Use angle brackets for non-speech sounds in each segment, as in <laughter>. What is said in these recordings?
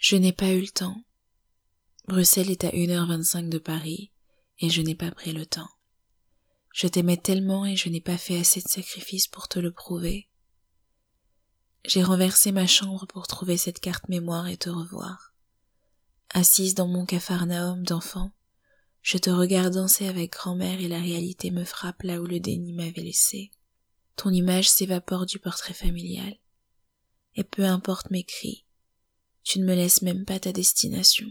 Je n'ai pas eu le temps. Bruxelles est à 1h25 de Paris et je n'ai pas pris le temps. Je t'aimais tellement et je n'ai pas fait assez de sacrifices pour te le prouver. J'ai renversé ma chambre pour trouver cette carte mémoire et te revoir. Assise dans mon capharnaüm d'enfant, je te regarde danser avec grand-mère et la réalité me frappe là où le déni m'avait laissé. Ton image s'évapore du portrait familial. Et peu importe mes cris, tu ne me laisses même pas ta destination.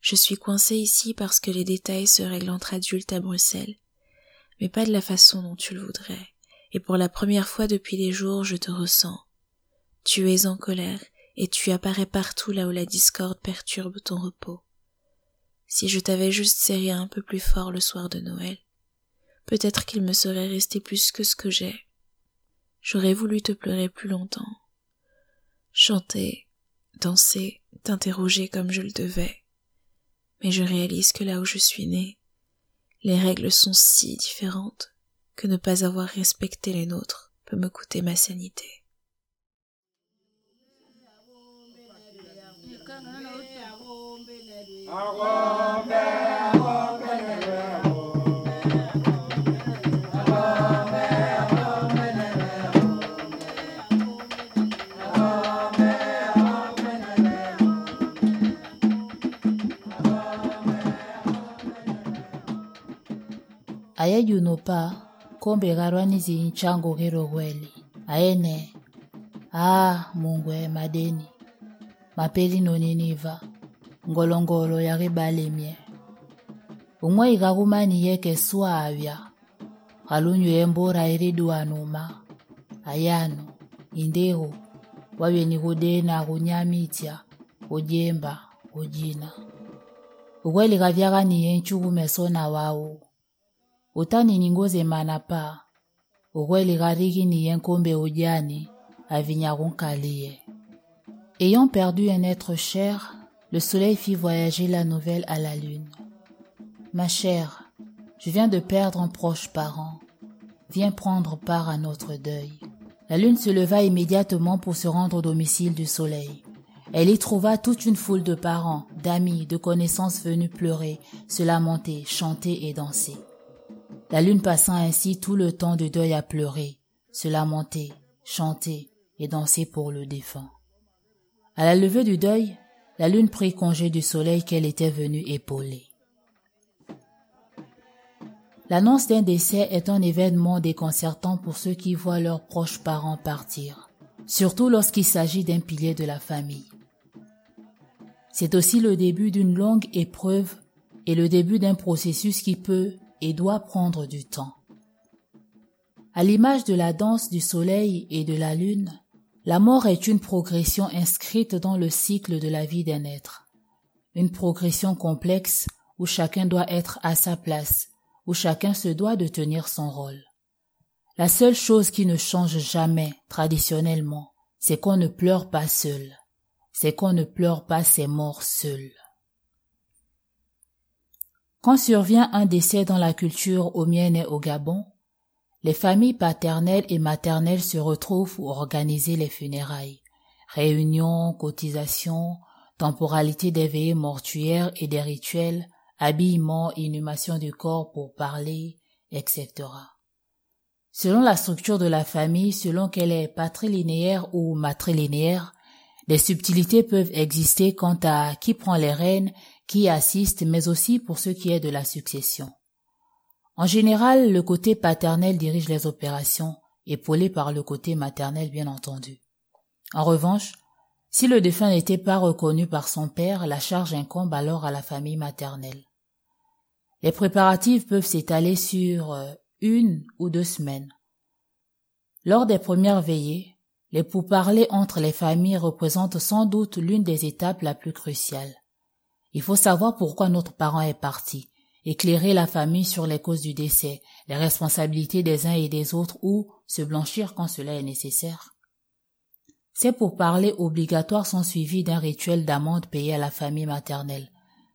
Je suis coincée ici parce que les détails se règlent entre adultes à Bruxelles, mais pas de la façon dont tu le voudrais. Et pour la première fois depuis des jours, je te ressens. Tu es en colère et tu apparais partout là où la discorde perturbe ton repos. Si je t'avais juste serré un peu plus fort le soir de Noël, peut-être qu'il me serait resté plus que ce que j'ai. J'aurais voulu te pleurer plus longtemps, chanter, danser, t'interroger comme je le devais. Mais je réalise que là où je suis née, les règles sont si différentes que ne pas avoir respecté les nôtres peut me coûter ma sanité. aye juno pa kombegarwanizi nchango gero gweli. Ayene aa mungwe madeni. Mapeli noniniva ngolongolo yakebalemye umwe ikakumaniye kesuavya kalunyu embora iridiwanuma ayanu indehu wavye kudena kunyamitya kujemba kujina ukweli kavyakaniye nchukumeso sona wawu ningoze ayant perdu un être cher le soleil fit voyager la nouvelle à la lune. Ma chère je viens de perdre un proche parent. Viens prendre part à notre deuil. La lune se leva immédiatement pour se rendre au domicile du soleil. Elle y trouva toute une foule de parents d'amis de connaissances venus pleurer se lamenter chanter et danser la lune passa ainsi tout le temps de deuil à pleurer se lamenter chanter et danser pour le défunt à la levée du deuil la lune prit congé du soleil qu'elle était venue épauler L'annonce d'un décès est un événement déconcertant pour ceux qui voient leurs proches parents partir, surtout lorsqu'il s'agit d'un pilier de la famille. C'est aussi le début d'une longue épreuve et le début d'un processus qui peut et doit prendre du temps. À l'image de la danse du soleil et de la lune, la mort est une progression inscrite dans le cycle de la vie d'un être, une progression complexe où chacun doit être à sa place, où chacun se doit de tenir son rôle. La seule chose qui ne change jamais, traditionnellement, c'est qu'on ne pleure pas seul, c'est qu'on ne pleure pas ses morts seuls. Quand survient un décès dans la culture omienne et au Gabon, les familles paternelles et maternelles se retrouvent pour organiser les funérailles, réunions, cotisations, temporalité des veillées mortuaires et des rituels, habillement, inhumation du corps pour parler, etc. Selon la structure de la famille, selon qu'elle est patrilinéaire ou matrilinéaire, des subtilités peuvent exister quant à qui prend les rênes, qui assiste, mais aussi pour ce qui est de la succession. En général, le côté paternel dirige les opérations, épaulé par le côté maternel bien entendu. En revanche, si le défunt n'était pas reconnu par son père, la charge incombe alors à la famille maternelle. Les préparatifs peuvent s'étaler sur euh, une ou deux semaines. Lors des premières veillées, les pourparlers entre les familles représentent sans doute l'une des étapes la plus cruciales. Il faut savoir pourquoi notre parent est parti, éclairer la famille sur les causes du décès, les responsabilités des uns et des autres ou se blanchir quand cela est nécessaire. Ces pourparlers obligatoires sont suivis d'un rituel d'amende payé à la famille maternelle,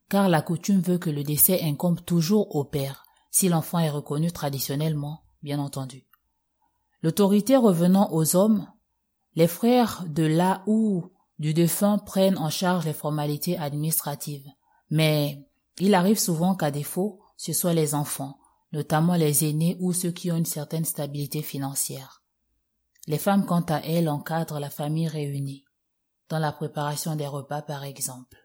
car la coutume veut que le décès incombe toujours au père, si l'enfant est reconnu traditionnellement, bien entendu. L'autorité revenant aux hommes, les frères de là ou du défunt prennent en charge les formalités administratives. Mais il arrive souvent qu'à défaut, ce soit les enfants, notamment les aînés ou ceux qui ont une certaine stabilité financière. Les femmes, quant à elles, encadrent la famille réunie, dans la préparation des repas par exemple.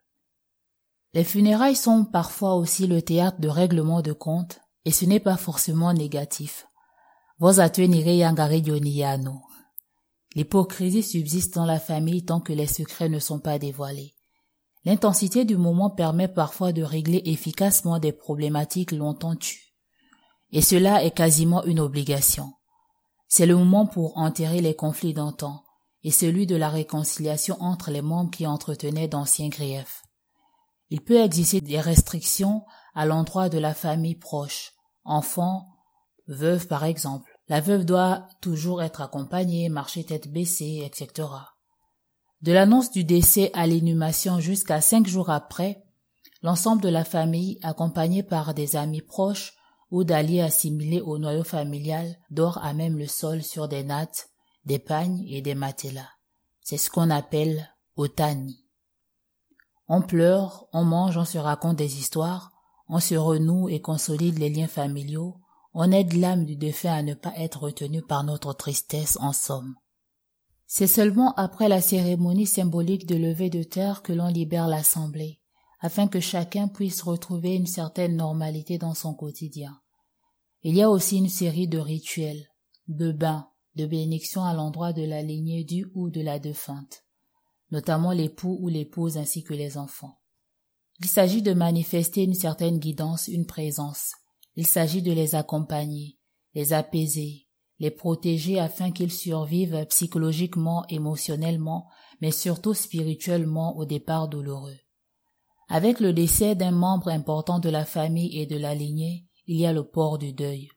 Les funérailles sont parfois aussi le théâtre de règlements de comptes, et ce n'est pas forcément négatif. L'hypocrisie subsiste dans la famille tant que les secrets ne sont pas dévoilés. L'intensité du moment permet parfois de régler efficacement des problématiques longtemps tues. Et cela est quasiment une obligation. C'est le moment pour enterrer les conflits d'antan et celui de la réconciliation entre les membres qui entretenaient d'anciens griefs. Il peut exister des restrictions à l'endroit de la famille proche, enfants, veuve par exemple. La veuve doit toujours être accompagnée, marcher tête baissée, etc. De l'annonce du décès à l'inhumation jusqu'à cinq jours après, l'ensemble de la famille, accompagnée par des amis proches ou d'alliés assimilés au noyau familial, dort à même le sol sur des nattes, des pagnes et des matelas. C'est ce qu'on appelle otani. On pleure, on mange, on se raconte des histoires, on se renoue et consolide les liens familiaux, on aide l'âme du défunt à ne pas être retenu par notre tristesse en somme. C'est seulement après la cérémonie symbolique de levée de terre que l'on libère l'assemblée, afin que chacun puisse retrouver une certaine normalité dans son quotidien. Il y a aussi une série de rituels, de bains, de bénédictions à l'endroit de la lignée du ou de la défunte, notamment l'époux ou l'épouse ainsi que les enfants. Il s'agit de manifester une certaine guidance, une présence. Il s'agit de les accompagner, les apaiser, les protéger afin qu'ils survivent psychologiquement, émotionnellement, mais surtout spirituellement au départ douloureux. Avec le décès d'un membre important de la famille et de la lignée, il y a le port du deuil.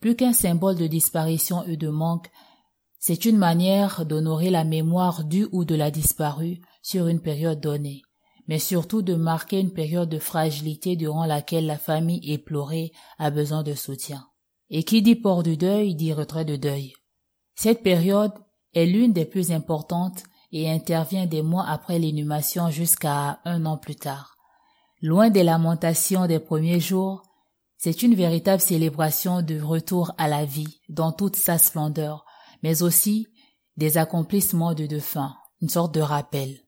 Plus qu'un symbole de disparition et de manque, c'est une manière d'honorer la mémoire du ou de la disparue sur une période donnée, mais surtout de marquer une période de fragilité durant laquelle la famille éplorée a besoin de soutien. Et qui dit port du deuil dit retrait de deuil. Cette période est l'une des plus importantes et intervient des mois après l'inhumation jusqu'à un an plus tard. Loin des lamentations des premiers jours, c'est une véritable célébration de retour à la vie dans toute sa splendeur, mais aussi des accomplissements de défunts, une sorte de rappel.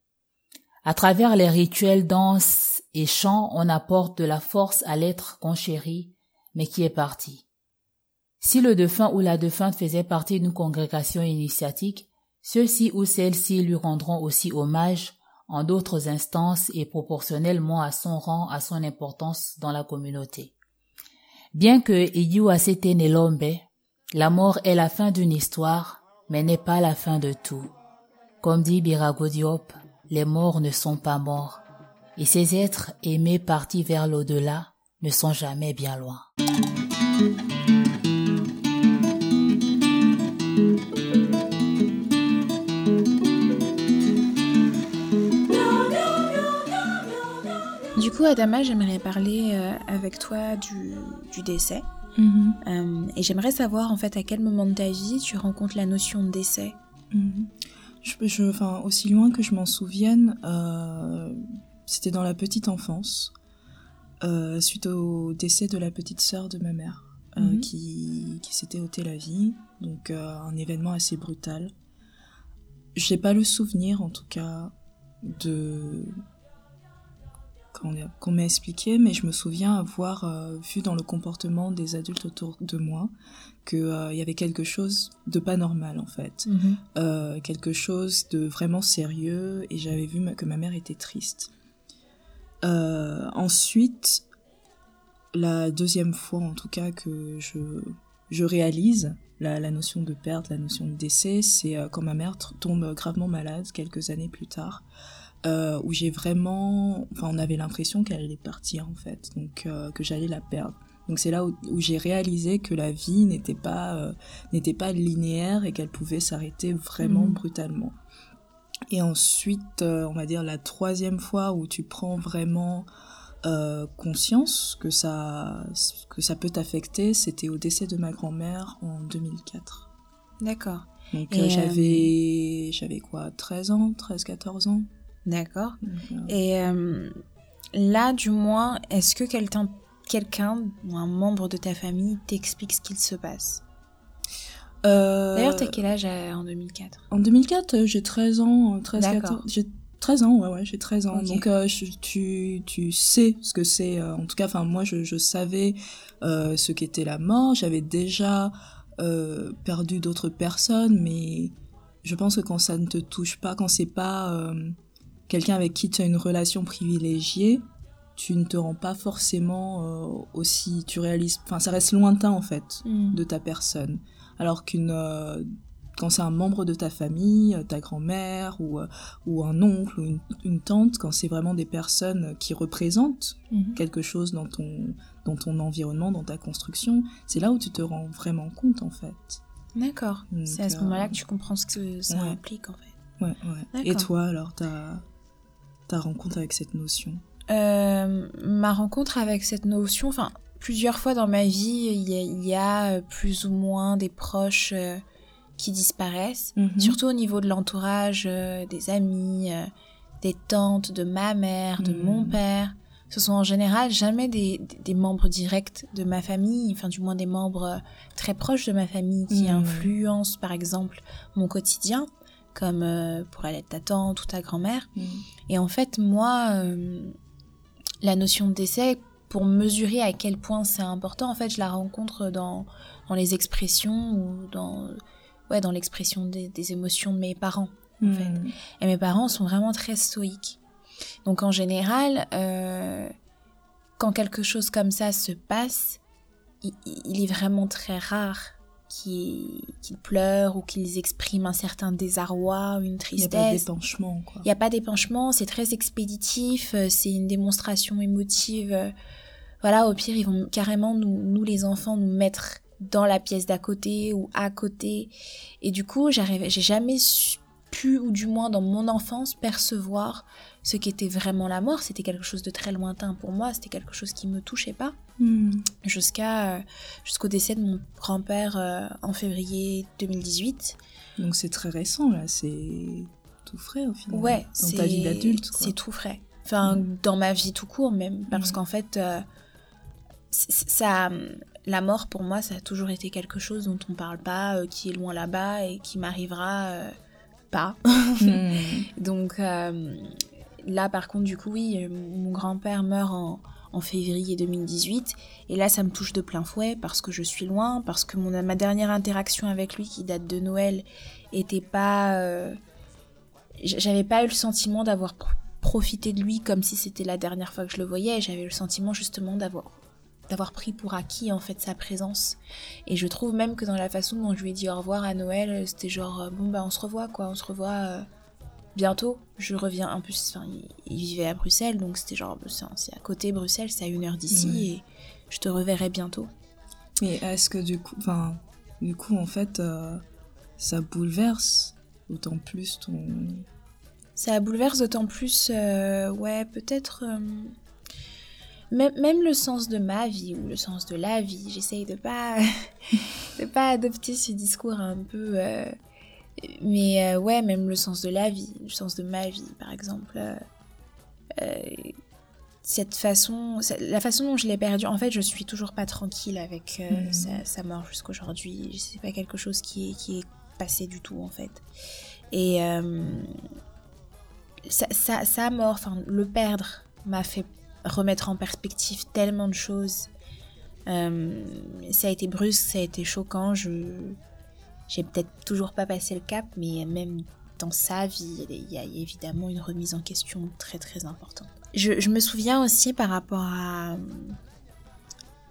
À travers les rituels, danses et chants, on apporte de la force à l'être qu'on chérit, mais qui est parti. Si le défunt ou la défunte faisait partie d'une congrégation initiatique, ceux-ci ou celles-ci lui rendront aussi hommage en d'autres instances et proportionnellement à son rang, à son importance dans la communauté. Bien que Iyu Nelombe, la mort est la fin d'une histoire, mais n'est pas la fin de tout. Comme dit Birago Diop, les morts ne sont pas morts, et ces êtres aimés partis vers l'au-delà ne sont jamais bien loin. Du coup, Adama, j'aimerais parler euh, avec toi du, décès. Mhm. Euh, et j'aimerais savoir, en fait, à quel moment de ta vie tu rencontres la notion de décès. Mhm. Je, enfin, aussi loin que je m'en souvienne, euh, c'était dans la petite enfance, suite au décès de la petite sœur de ma mère, mhm. qui, qui s'était ôté la vie. Donc, un événement assez brutal. Je n'ai pas le souvenir, en tout cas, de qu'on m'a expliqué, mais je me souviens avoir euh, vu dans le comportement des adultes autour de moi qu'il euh, y avait quelque chose de pas normal en fait, mhm. euh, quelque chose de vraiment sérieux, et j'avais vu que ma mère était triste. ensuite, la deuxième fois en tout cas que je, je réalise la, la notion de perte, la notion de décès, c'est quand ma mère tombe gravement malade quelques années plus tard. Euh, où j'ai vraiment, enfin, on avait l'impression qu'elle allait partir en fait, donc euh, que j'allais la perdre. Donc c'est là où, j'ai réalisé que la vie n'était pas euh, n'était pas linéaire et qu'elle pouvait s'arrêter vraiment mmh. brutalement. Et ensuite, on va dire la troisième fois où tu prends vraiment conscience que ça que ça peut t'affecter, c'était au décès de ma grand-mère en 2004. D'accord. Donc euh, euh, j'avais j'avais quoi 13 ans, 13 14 ans. D'accord. Euh, Et euh, là, du moins, est-ce que quelqu'un quelqu'un ou un membre de ta famille t'explique ce qu'il se passe euh, D'ailleurs, t'as quel âge euh, en 2004 En 2004, euh, j'ai 13 ans, euh, 13 D'accord. 14 j'ai 13 ans, ouais ouais, j'ai 13 ans. Donc euh, je- tu tu sais ce que c'est euh, en tout cas enfin moi je je savais euh, ce qu'était la mort, j'avais déjà euh, perdu d'autres personnes mais je pense que quand ça ne te touche pas, quand c'est pas euh, quelqu'un avec qui tu as une relation privilégiée, tu ne te rends pas forcément euh, aussi tu réalises enfin ça reste lointain en fait de ta personne. Alors qu'une euh, quand c'est un membre de ta famille, euh, ta grand-mère ou, ou un oncle ou une, une tante, quand c'est vraiment des personnes qui représentent Mhm. quelque chose dans ton, dans ton environnement, dans ta construction, c'est là où tu te rends vraiment compte en fait. D'accord. C'est à ce moment-là que tu comprends ce que ça ouais. implique en fait. Ouais, ouais. Et toi alors, ta, ta rencontre avec cette notion? Euh, ma rencontre avec cette notion, enfin, plusieurs fois dans ma vie, il y a, il y a, euh, plus ou moins des proches euh, qui disparaissent, Mhm. surtout au niveau de l'entourage, euh, des amis, des tantes, de ma mère, de Mhm. mon père. Ce sont en général jamais des, membres directs de ma famille, enfin du moins des membres très proches de ma famille qui Mhm. influencent par exemple mon quotidien, comme euh, pourrait l'être ta tante ou ta grand-mère. Mhm. Et en fait, moi, euh, la notion de décès, pour mesurer à quel point c'est important, en fait, je la rencontre dans, dans les expressions ou dans, ouais, dans l'expression des, des émotions de mes parents. en fait. Mhm. Et mes parents sont vraiment très stoïques. Donc en général, euh, quand quelque chose comme ça se passe, il, il est vraiment très rare qu'ils pleurent ou qu'ils expriment un certain désarroi une Il n'y a pas tristesse. d'épanchement. Il n'y a pas d'épanchement, c'est très expéditif, euh, c'est une démonstration émotive. euh, Voilà, au pire, ils vont carrément nous, nous les enfants, nous mettre dans la pièce d'à côté ou à côté. Et du coup, j'arrivais, j'ai jamais pu, ou du moins dans mon enfance, percevoir ce qu'était vraiment la mort. C'était quelque chose de très lointain pour moi, c'était quelque chose qui me touchait pas. Mhm. Jusqu'à, euh, jusqu'au décès de mon grand-père euh, en février 2018. Donc c'est très récent là, c'est tout frais au final. Ouais, dans ta vie d'adulte. C'est tout frais. Enfin, dans ma vie tout court même, parce Mm. qu'en fait, euh, ça, la mort pour moi, ça a toujours été quelque chose dont on parle pas, euh, qui est loin là-bas et qui m'arrivera euh, pas. <laughs> Donc là, par contre, du coup, oui, mon grand-père meurt en, en février 2018. Et là, ça me touche de plein fouet parce que je suis loin, parce que mon, ma dernière interaction avec lui, qui date de Noël, était pas. euh, J'avais pas eu le sentiment d'avoir pr- profité de lui comme si c'était la dernière fois que je le voyais. J'avais le sentiment justement d'avoir d'avoir pris pour acquis en fait sa présence et je trouve même que dans la façon dont je lui ai dit au revoir à Noël c'était genre euh, bon bah on se revoit quoi on se revoit euh, bientôt. Je reviens, en plus, enfin, il, il vivait à Bruxelles, donc c'était genre, c'est c'est à côté Bruxelles, c'est à une heure d'ici, et je te reverrai bientôt. Mais est-ce que du coup, enfin, du coup, en fait, euh, ça bouleverse d'autant plus ton. Ça bouleverse d'autant plus, euh, ouais, peut-être. euh, même, même le sens de ma vie ou le sens de la vie, j'essaye de pas <laughs> de pas adopter ce discours un peu mais euh, ouais même le sens de la vie le sens de ma vie par exemple euh, euh, cette façon la façon dont je l'ai perdu en fait je suis toujours pas tranquille avec euh, Mhm. sa, sa mort jusqu'aujourd'hui c'est pas quelque chose qui est, qui est passé du tout en fait et sa, sa, sa mort enfin le perdre m'a fait remettre en perspective tellement de choses ça a été brusque, ça a été choquant. Je j'ai peut-être toujours pas passé le cap, mais même dans sa vie, il y a évidemment une remise en question très très importante. Je, je me souviens aussi par rapport à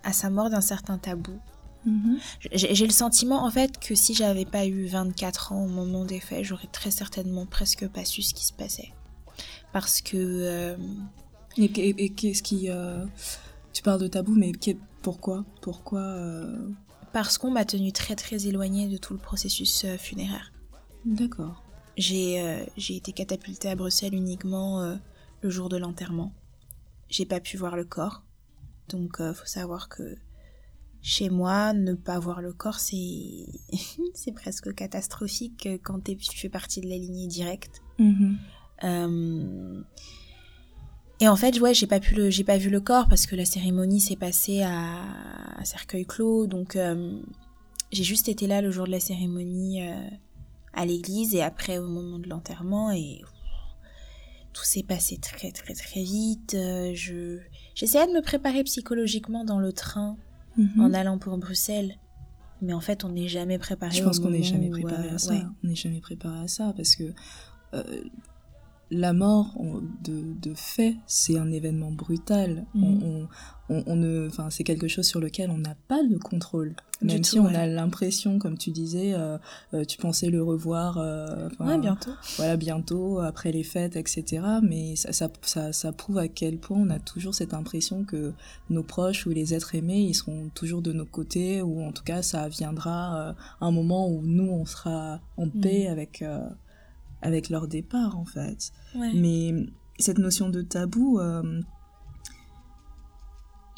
à sa mort d'un certain tabou. J'ai j'ai le sentiment en fait que si j'avais pas eu 24 ans au moment des faits, j'aurais très certainement presque pas su ce qui se passait. Parce que euh, Et, et- et qu'est-ce qui. euh, Tu parles de tabou, mais pourquoi? Pourquoi euh, parce qu'on m'a tenu très très éloignée de tout le processus euh, funéraire. D'accord. J'ai euh, j'ai été catapultée à Bruxelles uniquement euh, le jour de l'enterrement. J'ai pas pu voir le corps. Donc euh, faut savoir que chez moi, ne pas voir le corps, c'est <laughs> c'est presque catastrophique quand tu fais partie de la lignée directe. Mhm. Et en fait, ouais, j'ai pas pu le, j'ai pas vu le corps parce que la cérémonie s'est passée à, à cercueil clos, donc euh, j'ai juste été là le jour de la cérémonie euh, à l'église et après au moment de l'enterrement et tout s'est passé très très très vite. Euh, je j'essayais de me préparer psychologiquement dans le train Mhm. en allant pour Bruxelles, mais en fait on n'est jamais préparé. Je pense qu'on n'est jamais préparé à ça. ouais. On n'est jamais préparé à ça parce que euh, la mort on- de, de fait, c'est un événement brutal. Mhm. On, on- ne, enfin, c'est quelque chose sur lequel on n'a pas de contrôle. Même tout, si on ouais. a l'impression, comme tu disais, euh, euh, tu pensais le revoir. euh, Ouais, bientôt. voilà, bientôt, après les fêtes, etc. Mais ça, ça, ça, ça prouve à quel point on a toujours cette impression que nos proches ou les êtres aimés, ils seront toujours de nos côtés, ou en tout cas, ça viendra euh, un moment où nous, on sera en paix avec, avec leur départ, en fait. Ouais. Mais cette notion de tabou, euh,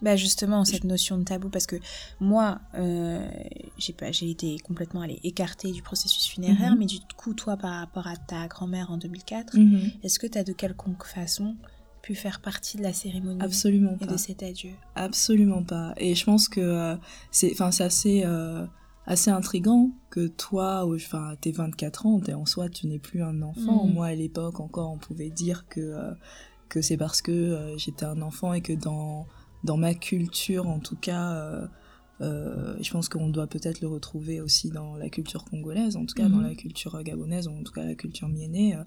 Bah justement cette notion de tabou parce que moi euh, j'ai pas j'ai été complètement allée écartée du processus funéraire Mhm. mais du coup toi par rapport à ta grand-mère en 2004 mhm, est-ce que tu as de quelconque façon pu faire partie de la cérémonie absolument et pas. de cet adieu? Absolument pas. Et je pense que euh, c'est, enfin, c'est assez, euh, assez intrigant que toi, enfin, t'es 24 ans, t'es en soi, tu n'es plus un enfant. Mhm. Moi, à l'époque, encore, on pouvait dire que euh, que c'est parce que euh, j'étais un enfant et que dans dans ma culture, en tout cas. euh, je pense qu'on doit peut-être le retrouver aussi dans la culture congolaise, en tout cas dans Mhm. la culture gabonaise, ou en tout cas la culture mienée. euh,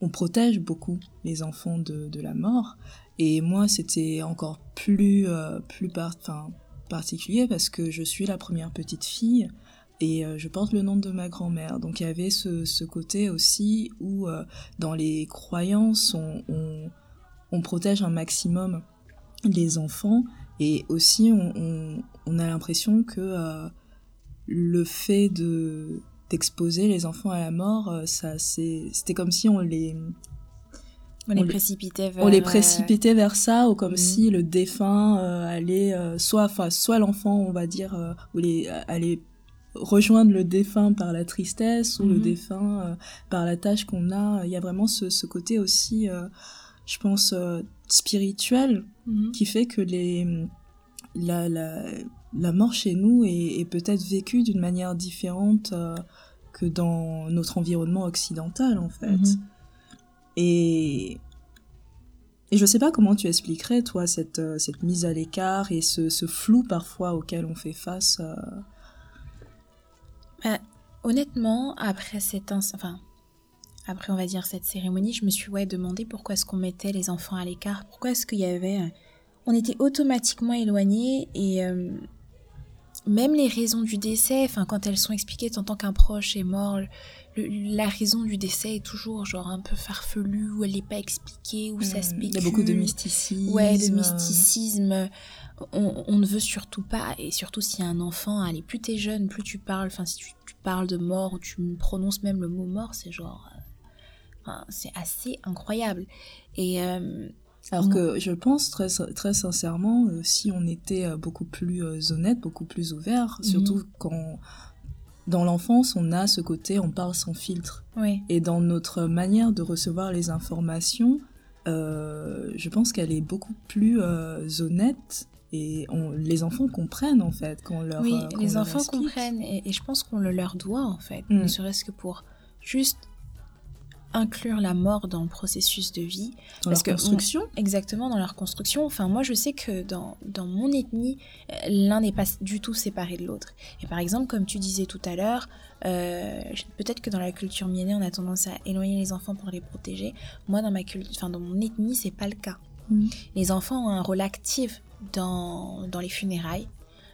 on protège beaucoup les enfants de, de la mort. Et moi, c'était encore plus, plus par, particulier parce que je suis la première petite fille et euh, je porte le nom de ma grand-mère. Donc il y avait ce, ce côté aussi où euh, dans les croyances, on, on, protège un maximum les enfants et aussi on, a l'impression que euh, le fait de d'exposer les enfants à la mort, ça c'était comme si on les on les On précipitait vers on les euh, précipitait vers ça ou comme Mhm. si le défunt euh, allait euh, soit enfin soit l'enfant on va dire euh, ou les allait rejoindre le défunt par la tristesse ou le Mhm. défunt par la tâche qu'on a il y a vraiment ce, ce côté aussi je pense spirituel Mhm. qui fait que les la, la, la mort chez nous est, est peut-être vécue d'une manière différente que dans notre environnement occidental en fait Mhm. Et, et je sais pas comment tu expliquerais, toi, cette, euh, cette mise à l'écart et ce, ce flou parfois auquel on fait face. euh, Honnêtement, après cette enfin après on va dire cette cérémonie, je me suis ouais demandé pourquoi est-ce qu'on mettait les enfants à l'écart, pourquoi est-ce qu'il y avait euh, on était automatiquement éloignés et même les raisons du décès, enfin quand elles sont expliquées en tant qu'un proche est mort, le- la raison du décès est toujours genre un peu farfelue ou elle n'est pas expliquée ou ça hmm, spécule. Il y a beaucoup de mysticisme. Ouais, de mysticisme. On, on ne veut surtout pas, et surtout si un enfant, allez, plus t'es jeune, plus tu parles, enfin, si tu, tu parles de mort ou tu prononces même le mot mort, c'est genre. euh, c'est assez incroyable. Et. euh, Alors que je pense très, très sincèrement, euh, si on était euh, beaucoup plus euh, honnête, beaucoup plus ouvert, Mhm. surtout quand dans l'enfance on a ce côté on parle sans filtre. ouais. Et dans notre manière de recevoir les informations, euh, je pense qu'elle est beaucoup plus euh, honnête et on, les enfants comprennent en fait quand on leur oui, euh, les leur enfants explique. comprennent, et, et je pense qu'on le leur doit, en fait, Mm. ne serait-ce que pour juste inclure la mort dans le processus de vie. dans parce leur que construction. Exactement, dans leur construction. Enfin, moi, je sais que dans, dans mon ethnie, euh, l'un n'est pas du tout séparé de l'autre. Et par exemple, comme tu disais tout à l'heure, euh, peut-être que dans la culture mienée, on a tendance à éloigner les enfants pour les protéger. Moi, dans ma enfin, dans mon ethnie, c'est pas le cas. Mhm. Les enfants ont un rôle actif dans, dans les funérailles.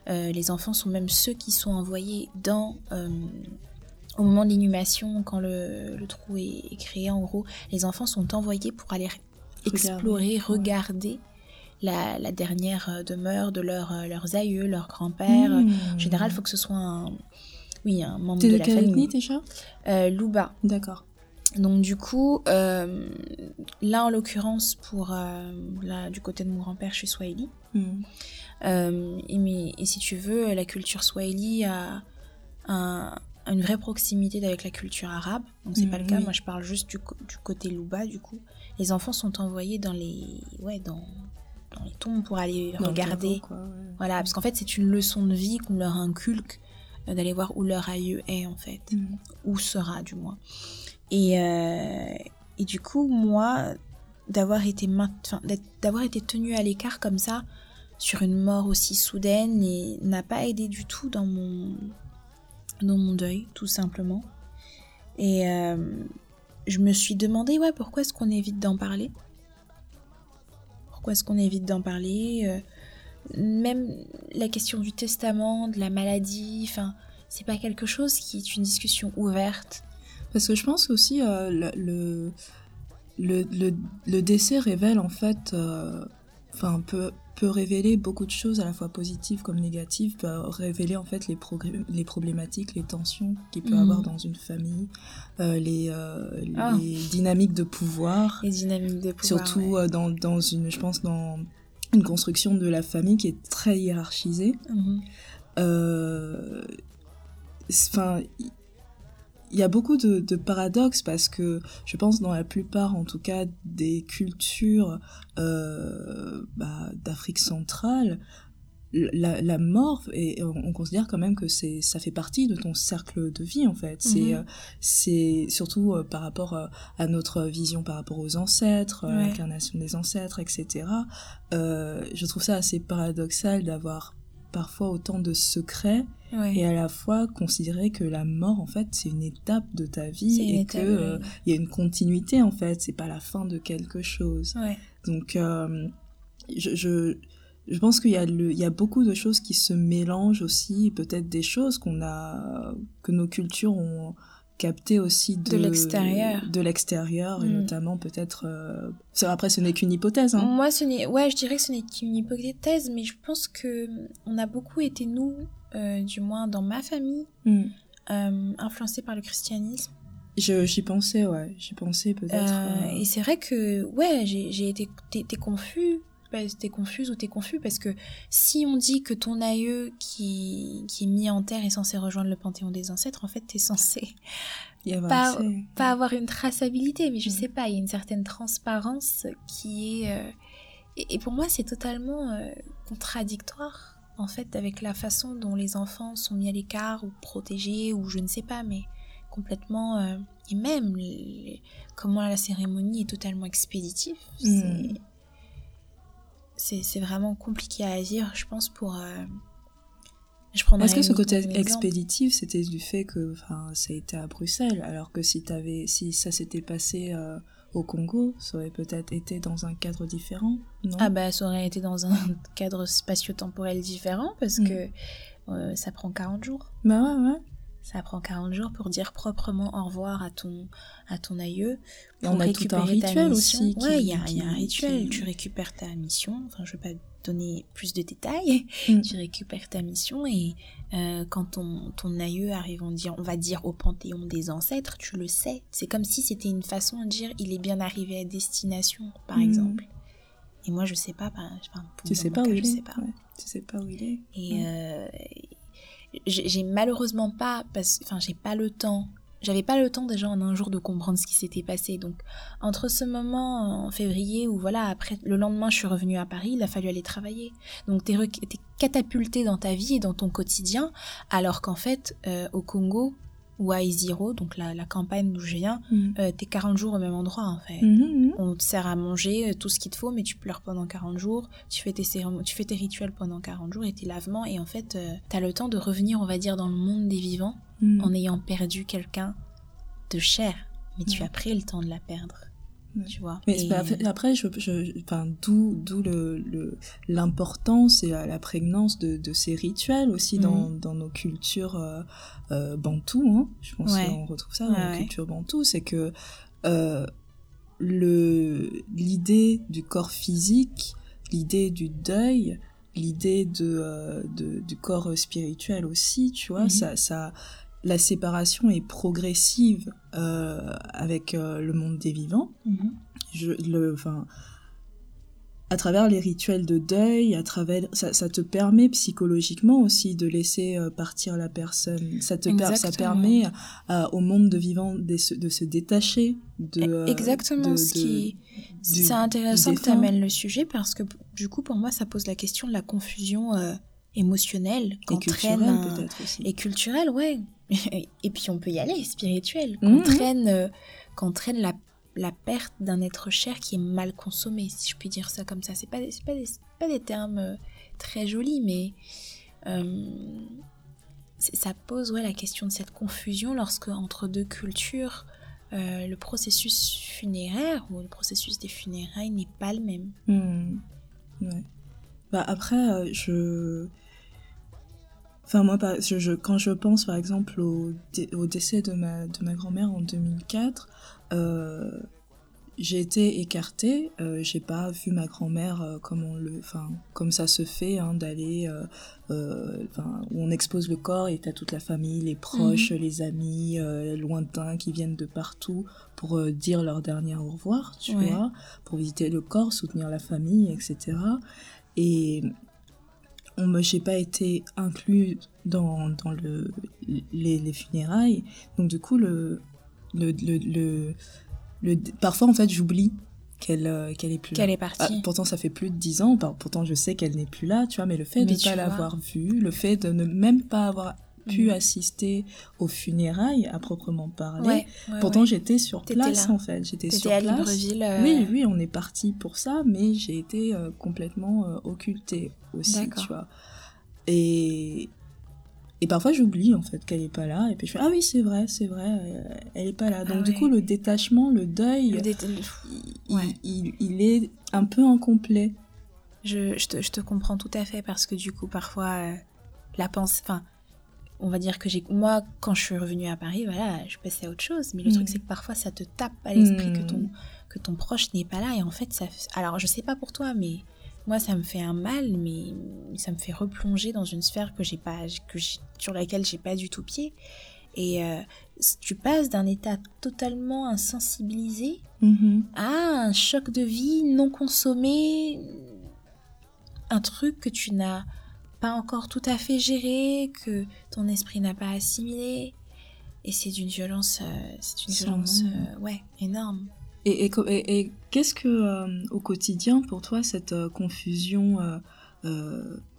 Euh, les enfants sont même ceux qui sont envoyés dans euh, au moment de l'inhumation, quand le, le trou est, est créé, en gros, les enfants sont envoyés pour aller explorer, regarder la, la dernière euh, demeure de leur, euh, leurs aïeux, leurs grands-pères. Mmh. En général, il faut que ce soit un, oui, un membre de de la famille. déjà? Euh, Louba. D'accord. Donc du coup, euh, là en l'occurrence pour euh, là, du côté de mon grand-père, je suis Swahili. Mm. Euh, et, mais, et si tu veux, la culture Swahili a, un- une vraie proximité avec la culture arabe. Donc c'est Mm, pas le cas. oui. Moi, je parle juste du, du côté Louba. Du coup, les enfants sont envoyés dans les ouais dans, dans les tombes pour aller Dans regarder. carreau, quoi, ouais. Voilà, parce qu'en fait, c'est une leçon de vie qu'on leur inculque euh, d'aller voir où leur aïeux est en fait Mm. où sera du moins. Et, euh, et du coup, moi, d'avoir été, d'avoir été tenue à l'écart comme ça, sur une mort aussi soudaine, et n'a pas aidé du tout dans mon, dans mon deuil, tout simplement. Et euh, je me suis demandé, ouais, pourquoi est-ce qu'on évite d'en parler? Pourquoi est-ce qu'on évite d'en parler Euh, Même la question du testament, de la maladie, enfin, c'est pas quelque chose qui est une discussion ouverte. Parce que je pense aussi euh, le, le, le, le- décès révèle en fait, euh, enfin peut, peut révéler beaucoup de choses à la fois positives comme négatives, peut révéler en fait les, les problématiques, les tensions qu'il peut Mhm. avoir dans une famille, euh, les, euh, Ah. les dynamiques de pouvoir, Les dynamiques de pouvoir. surtout ouais. euh, dans, dans une, je pense dans une construction de la famille qui est très hiérarchisée. Mhm. Euh, Enfin, il- y a beaucoup de, de paradoxes parce que je pense dans la plupart, en tout cas, des cultures euh, bah, d'Afrique centrale, la, la mort, et on, on considère quand même que c'est ça fait partie de ton cercle de vie en fait. C'est Mhm. euh, c'est surtout euh, par rapport à notre vision par rapport aux ancêtres, Ouais. l'incarnation des ancêtres, etc. Euh, je trouve ça assez paradoxal d'avoir parfois autant de secrets Ouais. et à la fois considérer que la mort en fait c'est une étape de ta vie et que euh, y a une continuité en fait c'est pas la fin de quelque chose Ouais. donc euh, je, je je pense qu'il y a le il y a beaucoup de choses qui se mélangent aussi peut-être des choses qu'on a que nos cultures ont capté aussi de, l'extérieur. de l'extérieur et Mm. notamment peut-être euh, après ce n'est qu'une hypothèse hein. Moi, ce n'est, ouais, je dirais que ce n'est qu'une hypothèse, mais je pense que on a beaucoup été nous, euh, du moins dans ma famille, Mm. euh, influencés par le christianisme. J'y pensais ouais j'y pensais peut-être Et c'est vrai que, ouais, j'ai été, confus, t'es confuse ou t'es confus parce que si on dit que ton aïeux qui, qui est mis en terre est censé rejoindre le panthéon des ancêtres, en fait, t'es censé pas- pas avoir une traçabilité, mais je Mm. sais pas, il y a une certaine transparence qui est. euh, Et, et pour moi, c'est totalement euh, contradictoire, en fait, avec la façon dont les enfants sont mis à l'écart ou protégés, ou je ne sais pas, mais complètement. euh, Et même les- comment la cérémonie est totalement expéditive. Mm. C'est vraiment compliqué à dire, je pense, pour. euh, Je Est-ce que ce côté expéditif, c'était du fait que ça a été à Bruxelles, alors que si, t'avais, si ça s'était passé euh, au Congo, ça aurait peut-être été dans un cadre différent, non? Ah bah ça aurait été dans un <laughs> cadre spatio-temporel différent parce Mm. que euh, ça prend 40 jours. Bah ouais, ouais. Ça prend 40 jours pour dire proprement au revoir à ton, à ton aïeux. Pour on a tout un rituel mission. aussi. qui- Ouais, il y, a il y a un rituel. qui- Tu récupères ta mission. Enfin, je vais pas donner plus de détails. Mm. Tu récupères ta mission et euh, quand ton, ton aïeux arrive, on, dit, on va dire au panthéon des ancêtres, tu le sais. C'est comme si c'était une façon de dire il est bien arrivé à destination, par Mm. exemple. Et moi, je sais pas. bah, enfin, Tu sais pas cas, où je il est. pas. ouais. Tu sais pas où il est. Et Ouais. euh, j'ai malheureusement pas, enfin j'ai pas le temps. J'avais pas le temps déjà en un jour de comprendre ce qui s'était passé. Donc entre ce moment en février où voilà après le lendemain je suis revenue à Paris, il a fallu aller travailler. Donc t'es catapulté dans ta vie et dans ton quotidien, alors qu'en fait euh, au Congo ou à Isiro, donc la, la campagne d'où je viens, Mm. euh, t'es 40 jours au même endroit en fait. Mhm, mhm. On te sert à manger euh, tout ce qu'il te faut, mais tu pleures pendant 40 jours, tu fais tes, cérémonies, tu fais tes rituels pendant 40 jours et tes lavements, et en fait, euh, t'as le temps de revenir, on va dire, dans le monde des vivants Mm. en ayant perdu quelqu'un de cher, mais tu as pris le temps de la perdre. Tu vois. Mais Et- bah, après, je, je, enfin, d'où, d'où le, le- l'importance et la, la prégnance de, de ces rituels aussi dans, dans nos cultures euh, euh, bantoues. Hein. Je pense Ouais. qu'on retrouve ça dans Ouais, nos ouais. cultures bantoues. C'est que euh, le, l'idée du corps physique, l'idée du deuil, l'idée de, euh, de, du corps spirituel aussi, tu vois, Mhm. ça, ça, la séparation est progressive avec le monde des vivants. Mhm. Je, le, enfin, à travers les rituels de deuil, à travers ça, ça te permet psychologiquement aussi de laisser euh, partir la personne. Ça te per, ça permet euh, au monde de vivants de se, de se détacher de euh, exactement de, ce qui c'est intéressant que tu amènes le sujet parce que du coup pour moi ça pose la question de la confusion émotionnelle et culturelle peut-être aussi et culturelle ouais <laughs> et puis on peut y aller spirituelle mmh. qu'entraîne qu'entraîne la la perte d'un être cher qui est mal consommé, si je puis dire ça comme ça. C'est pas, pas, des, pas des termes euh, très jolis, mais euh, ça pose ouais, la question de cette confusion lorsque entre deux cultures, euh, le processus funéraire ou le processus des funérailles n'est pas le même. Ouais. Bah après, je... Enfin, moi, je, quand je pense par exemple au, au décès de ma, de ma grand-mère en 2004, euh, j'ai été écartée, euh, j'ai pas vu ma grand-mère euh, comme on le, enfin comme ça se fait, hein, d'aller, euh, euh où on expose le corps et t'as toute la famille, les proches, mhm. les amis lointains qui viennent de partout pour dire leur dernier au revoir, tu vois, pour visiter le corps, soutenir la famille, etc. Et on me, j'ai pas été inclus dans dans le les, les funérailles, donc du coup le le, le, le, parfois en fait j'oublie qu'elle euh, qu'elle est plus qu'elle est partie. Ah, pourtant ça fait plus de dix ans, pourtant je sais qu'elle n'est plus là, tu vois, mais le fait de ne pas l'avoir vue, le fait de ne même pas avoir pu mm. assister aux funérailles à proprement parler. pourtant j'étais sur place en fait, j'étais sur à place. Libreville. Euh, oui, oui, on est parti pour ça, mais j'ai été euh, complètement occultée aussi, tu vois. Et et parfois j'oublie en fait qu'elle est pas là et puis je fais ah oui c'est vrai c'est vrai euh, elle est pas là donc ah du coup le détachement le deuil il, il, est un peu incomplet. Je, je, te, je, te, comprends tout à fait parce que du coup parfois euh, la pensée enfin on va dire que j'ai moi quand je suis revenue à Paris voilà je passais à autre chose mais le truc mm. c'est que parfois ça te tape à l'esprit que ton mm. que ton proche n'est pas là et en fait ça alors je sais pas pour toi mais moi ça me fait un mal mais ça me fait replonger dans une sphère que j'ai pas que sur laquelle j'ai pas du tout pied et euh, tu passes d'un état totalement insensibilisé mm-hmm. à un choc de vie non consommé un truc que tu n'as pas encore tout à fait géré que ton esprit n'a pas assimilé. Et c'est d'une violence euh, c'est une violence euh, ouais énorme. Et, et, qu'est-ce que, euh, au quotidien, pour toi, cette confusion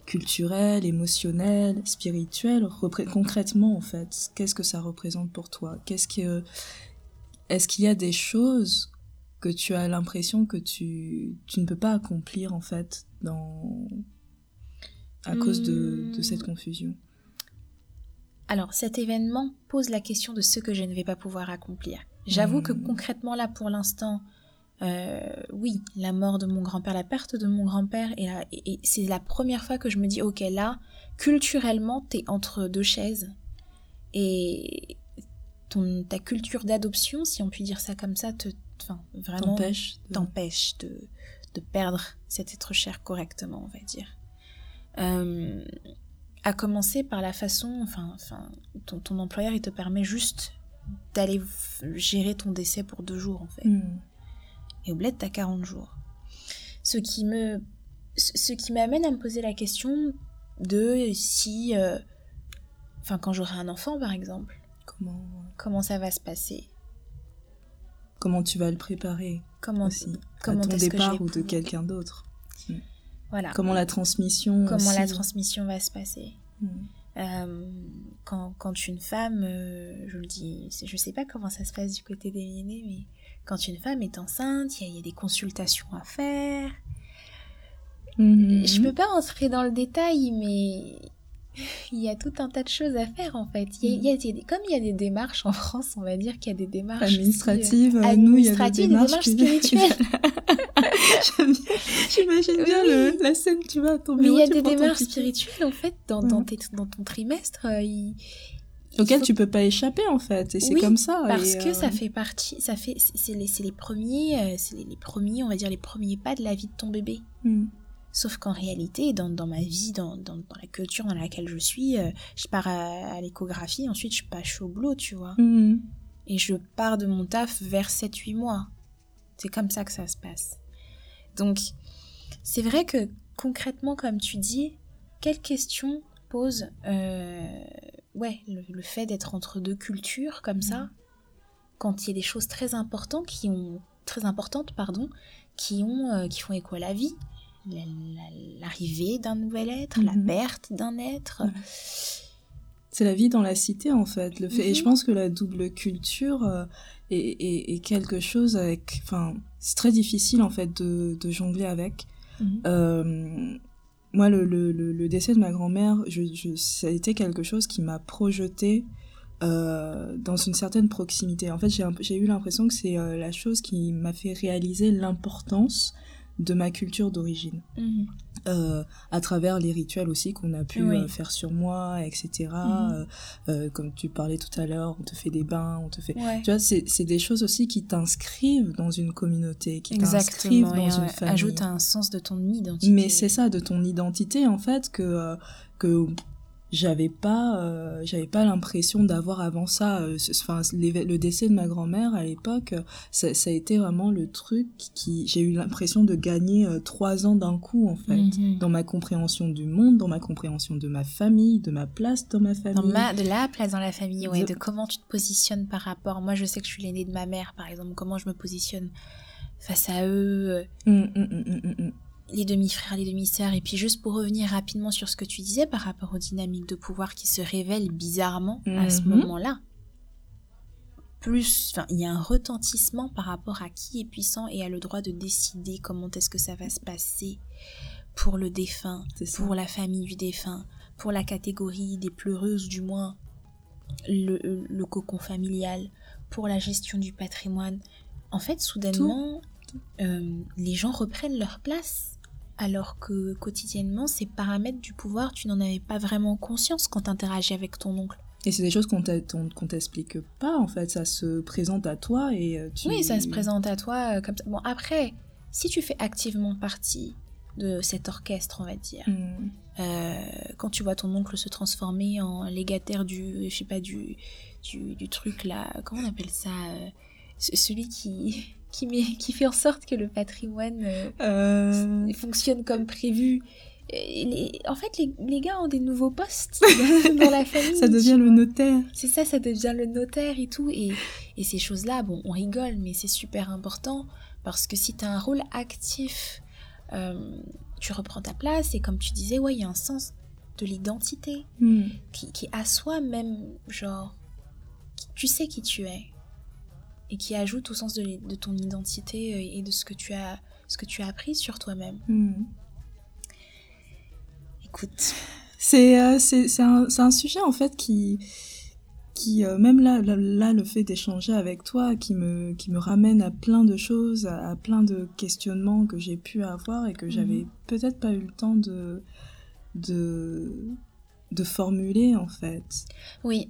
culturelle, émotionnelle, spirituelle, concrètement, en fait, qu'est-ce que ça représente pour toi? Qu'est-ce que, est-ce qu'il y a des choses que tu as l'impression que tu, tu ne peux pas accomplir, en fait, dans, à cause de, de cette hmm. confusion alors, cet événement pose la question de ce que je ne vais pas pouvoir accomplir. J'avoue que hmm. concrètement là pour l'instant, euh, oui, la mort de mon grand-père, la perte de mon grand-père, et, c'est la première fois que je me dis, ok, là, culturellement, t'es entre deux chaises. Et ton, ta culture d'adoption, si on peut dire ça comme ça, te, enfin, vraiment t'empêche de... de... perdre cet être cher correctement, on va dire. Euh, à commencer par la façon, enfin, enfin ton, ton employeur, il te permet juste d'aller gérer ton décès pour deux jours en fait. Hmm. Et au bled, t'as 40 jours. Ce qui me, ce qui m'amène à me poser la question de si, euh, enfin quand j'aurai un enfant par exemple, comment, comment ça va se passer? Comment tu vas le préparer Comment aussi comment à ton départ ou de quelqu'un d'autre? Hmm. Voilà. Comment la transmission. Comment la transmission va se passer. Hmm. Euh, quand, quand, une femme, euh, je le dis, je sais pas comment ça se passe du côté des ménés, mais quand une femme est enceinte, il y, a des consultations à faire. Mhm. Je peux pas rentrer dans le détail, mais <laughs> il y a tout un tas de choses à faire en fait. Il y a, il y a comme il y a des démarches en France, on va dire qu'il y a des démarches administratives, euh, administratives, nous, il y a des démarches, spirituelles. <laughs> J'imagine bien le, la scène, tu vas tomber. Mais il y a des démarches spirituelles en fait dans, dans, tes, dans ton trimestre. Euh, il, auquel tu peux pas échapper en fait et c'est comme ça parce que ça euh, fait partie ça fait c'est les, les premiers c'est les, les, premiers on va dire les premiers pas de la vie de ton bébé hmm. Sauf qu'en réalité, dans, dans, ma vie, dans, dans, dans, la culture dans laquelle je suis, euh, je pars à, l'échographie, ensuite je passe au boulot, tu vois. Mhm. Et je pars de mon taf vers 7-8 mois. C'est comme ça que ça se passe. Donc, c'est vrai que concrètement, comme tu dis, quelle question pose euh, ouais, le, fait d'être entre deux cultures comme ça, quand il y a des choses très importantes qui ont très importantes pardon, qui ont euh, qui font écho à la vie, l'arrivée d'un nouvel être, la Mhm. perte d'un être. C'est la vie dans la cité en fait. Le fait, Et je Mhm. pense que la double culture euh, est, est- est quelque chose avec. Enfin, c'est très difficile en fait de, de jongler avec. Mhm. Euh, moi, le, le, le, décès de ma grand-mère, je, je, ça a été quelque chose qui m'a projeté euh, dans une certaine proximité. En fait, j'ai eu l'impression que c'est euh, la chose qui m'a fait réaliser l'importance de ma culture d'origine Mhm. euh, à travers les rituels aussi qu'on a pu Oui. euh, faire sur moi, etc. Mhm. Euh, comme tu parlais tout à l'heure, on te fait des bains, on te fait... Ouais. Tu vois, c'est c'est des choses aussi qui t'inscrivent dans une communauté, qui t'inscrivent dans une famille. ajoute un sens de ton identité. Mais c'est ça, de ton identité, en fait, que, que j'avais pas, euh, j'avais pas l'impression d'avoir avant ça. euh, Enfin, le décès de ma grand-mère à l'époque, euh, ça, ça a été vraiment le truc qui, j'ai eu l'impression de gagner euh, trois ans d'un coup, en fait. Mhm. Dans ma compréhension du monde, dans ma compréhension de ma famille, de ma place dans ma famille. Dans ma- de la place dans la famille, ouais, De- de comment tu te positionnes par rapport. Moi, je sais que je suis l'aînée de ma mère, par exemple, comment je me positionne face à eux, euh, Hum, les demi-frères, les demi-sœurs. Et puis, juste pour revenir rapidement sur ce que tu disais par rapport aux dynamiques de pouvoir qui se révèlent bizarrement à ce Mhm. moment-là. Plus, il y a un retentissement par rapport à qui est puissant et a le droit de décider comment est-ce que ça va se passer pour le défunt, pour la famille du défunt, pour la catégorie des pleureuses du moins, le, le cocon familial, pour la gestion du patrimoine. En fait, soudainement, euh, les gens reprennent leur place. Alors que quotidiennement, ces paramètres du pouvoir, tu n'en avais pas vraiment conscience quand tu interagis avec ton oncle. Et c'est des choses qu'on qu'on t'explique pas, en fait. Ça se présente à toi et euh, tu... Oui, ça se présente à toi euh, comme ça. Bon, après, si tu fais activement partie de cet orchestre, on va dire, Hum. Euh, quand tu vois ton oncle se transformer en légataire du, je sais pas, du, du, du truc là, comment on appelle ça ce- Celui qui, <laughs> qui, fait en sorte que le patrimoine euh, Euh, fonctionne comme prévu. Les- en fait, les, les gars ont des nouveaux postes dans la <laughs> famille. ça devient le notaire. C'est ça, ça devient le notaire et tout. Et, et ces choses-là, bon, on rigole, mais c'est super important parce que si tu as un rôle actif, euh, tu reprends ta place et comme tu disais, ouais, il y a un sens de l'identité Hum. qui, qui assoit même, genre, qui- tu sais qui tu es et qui ajoute au sens de, de ton identité euh, et de ce que tu as, ce que tu as appris sur toi-même. Hum. Écoute, C'est euh, un, un sujet en fait qui qui euh, même là, là là, le fait d'échanger avec toi qui me qui me ramène à plein de choses à, à plein de questionnements que j'ai pu avoir et que j'avais Mhm. peut-être pas eu le temps de de de formuler en fait. Oui.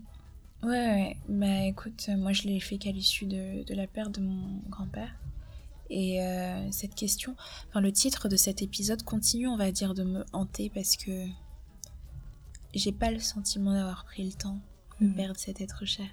Ouais, ouais. Bah écoute, euh, moi je l'ai fait qu'à l'issue de, de la perte de mon grand-père. Et euh, cette question, enfin le titre de cet épisode continue, on va dire, de me hanter parce que j'ai pas le sentiment d'avoir pris le temps de Mhm. perdre cet être cher.